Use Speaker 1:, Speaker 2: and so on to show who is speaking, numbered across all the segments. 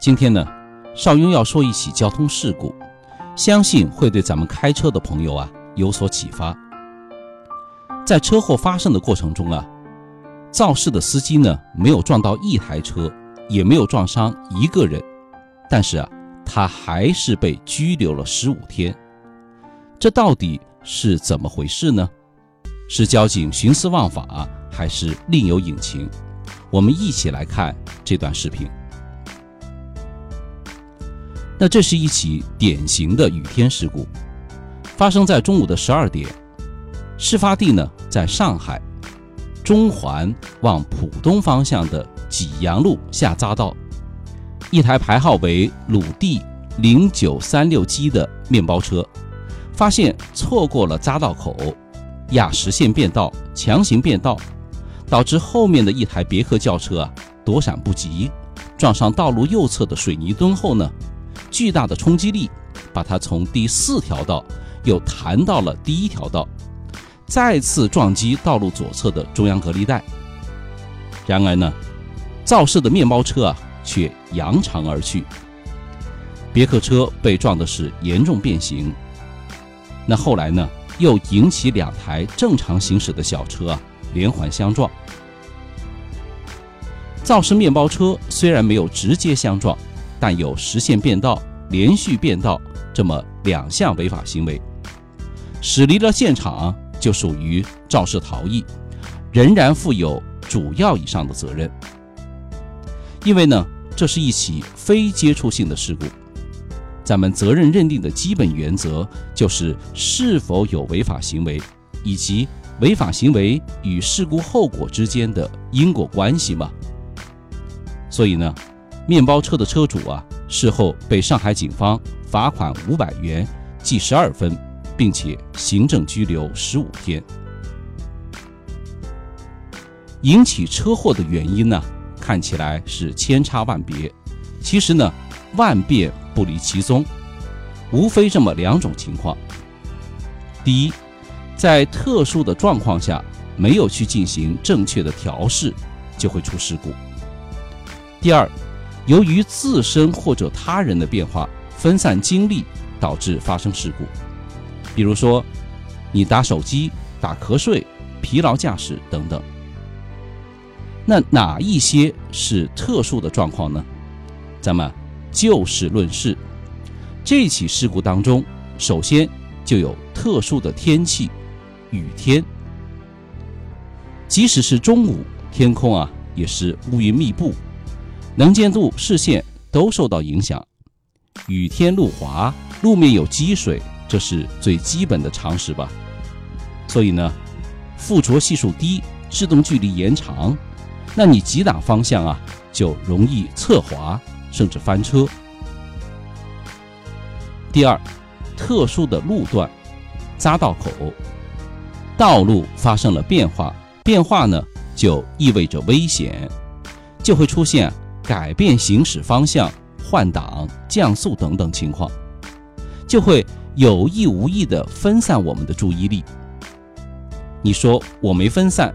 Speaker 1: 今天呢，邵雍要说一起交通事故，相信会对咱们开车的朋友啊有所启发。在车祸发生的过程中啊，肇事的司机呢没有撞到一台车，也没有撞伤一个人，但是啊，他还是被拘留了十五天。这到底是怎么回事呢？是交警徇私枉法，还是另有隐情？我们一起来看这段视频。那这是一起典型的雨天事故，发生在中午的十二点。事发地呢在上海中环往浦东方向的济阳路下匝道，一台牌号为鲁 D 零九三六 G 的面包车，发现错过了匝道口，压实线变道，强行变道，导致后面的一台别克轿车啊躲闪不及，撞上道路右侧的水泥墩后呢。巨大的冲击力把它从第四条道又弹到了第一条道，再次撞击道路左侧的中央隔离带。然而呢，肇事的面包车啊却扬长而去，别克车被撞的是严重变形。那后来呢，又引起两台正常行驶的小车啊连环相撞。肇事面包车虽然没有直接相撞。但有实线变道、连续变道这么两项违法行为，驶离了现场就属于肇事逃逸，仍然负有主要以上的责任。因为呢，这是一起非接触性的事故，咱们责任认定的基本原则就是是否有违法行为，以及违法行为与事故后果之间的因果关系嘛。所以呢。面包车的车主啊，事后被上海警方罚款五百元，记十二分，并且行政拘留十五天。引起车祸的原因呢，看起来是千差万别，其实呢，万变不离其宗，无非这么两种情况：第一，在特殊的状况下没有去进行正确的调试，就会出事故；第二。由于自身或者他人的变化分散精力，导致发生事故。比如说，你打手机、打瞌睡、疲劳驾驶等等。那哪一些是特殊的状况呢？咱们就事论事。这起事故当中，首先就有特殊的天气，雨天。即使是中午，天空啊也是乌云密布。能见度、视线都受到影响，雨天路滑，路面有积水，这是最基本的常识吧。所以呢，附着系数低，制动距离延长，那你急打方向啊，就容易侧滑，甚至翻车。第二，特殊的路段，匝道口，道路发生了变化，变化呢就意味着危险，就会出现。改变行驶方向、换挡、降速等等情况，就会有意无意地分散我们的注意力。你说我没分散，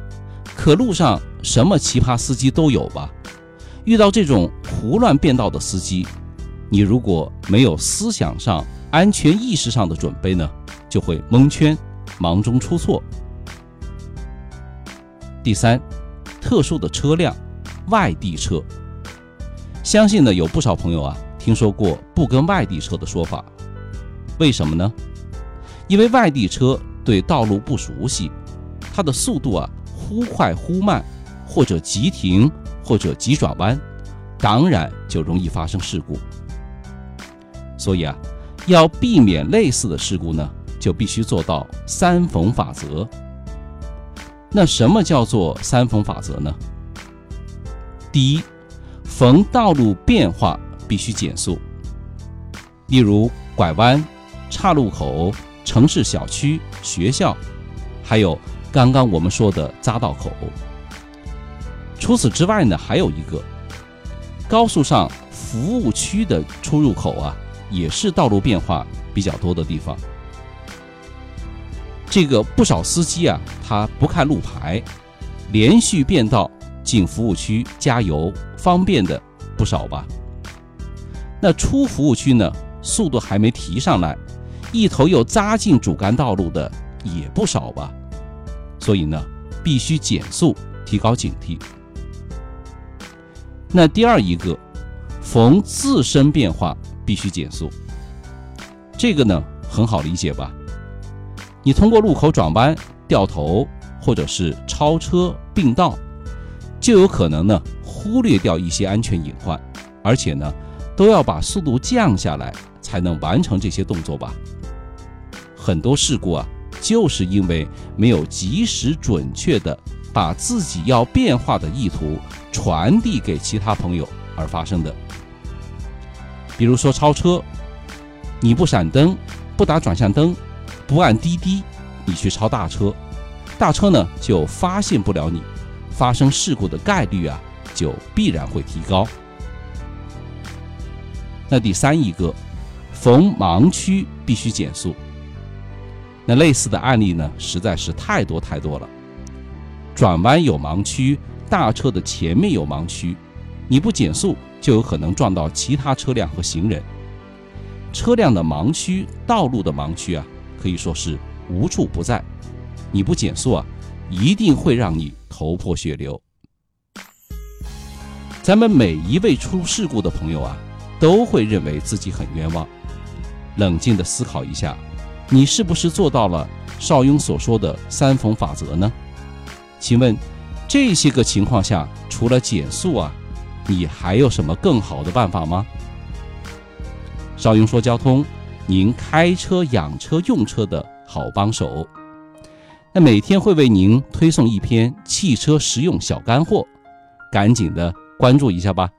Speaker 1: 可路上什么奇葩司机都有吧？遇到这种胡乱变道的司机，你如果没有思想上、安全意识上的准备呢，就会蒙圈，忙中出错。第三，特殊的车辆，外地车。相信呢，有不少朋友啊听说过不跟外地车的说法，为什么呢？因为外地车对道路不熟悉，它的速度啊忽快忽慢，或者急停，或者急转弯，当然就容易发生事故。所以啊，要避免类似的事故呢，就必须做到三逢法则。那什么叫做三逢法则呢？第一。逢道路变化必须减速，例如拐弯、岔路口、城市小区、学校，还有刚刚我们说的匝道口。除此之外呢，还有一个高速上服务区的出入口啊，也是道路变化比较多的地方。这个不少司机啊，他不看路牌，连续变道。进服务区加油方便的不少吧？那出服务区呢，速度还没提上来，一头又扎进主干道路的也不少吧。所以呢，必须减速，提高警惕。那第二一个，逢自身变化必须减速。这个呢，很好理解吧？你通过路口转弯、掉头，或者是超车并道，就有可能呢忽略掉一些安全隐患，而且呢，都要把速度降下来才能完成这些动作吧？很多事故啊，就是因为没有及时准确的把自己要变化的意图传递给其他朋友而发生的。比如说超车。你不闪灯，不打转向灯，不按滴滴，你去超大车，大车呢就发现不了你，发生事故的概率啊就必然会提高。那第三一个，逢盲区必须减速。那类似的案例呢实在是太多太多了，转弯有盲区，大车的前面有盲区，你不减速就有可能撞到其他车辆和行人。车辆的盲区、道路的盲区啊，可以说是无处不在。你不减速啊，一定会让你头破血流。咱们每一位出事故的朋友啊，都会认为自己很冤枉。冷静的思考一下，你是不是做到了邵雍所说的三逢法则呢？请问，这些个情况下，除了减速啊，你还有什么更好的办法吗？邵雍说：“交通，您开车、养车、用车的好帮手。那每天会为您推送一篇汽车实用小干货，赶紧的关注一下吧。”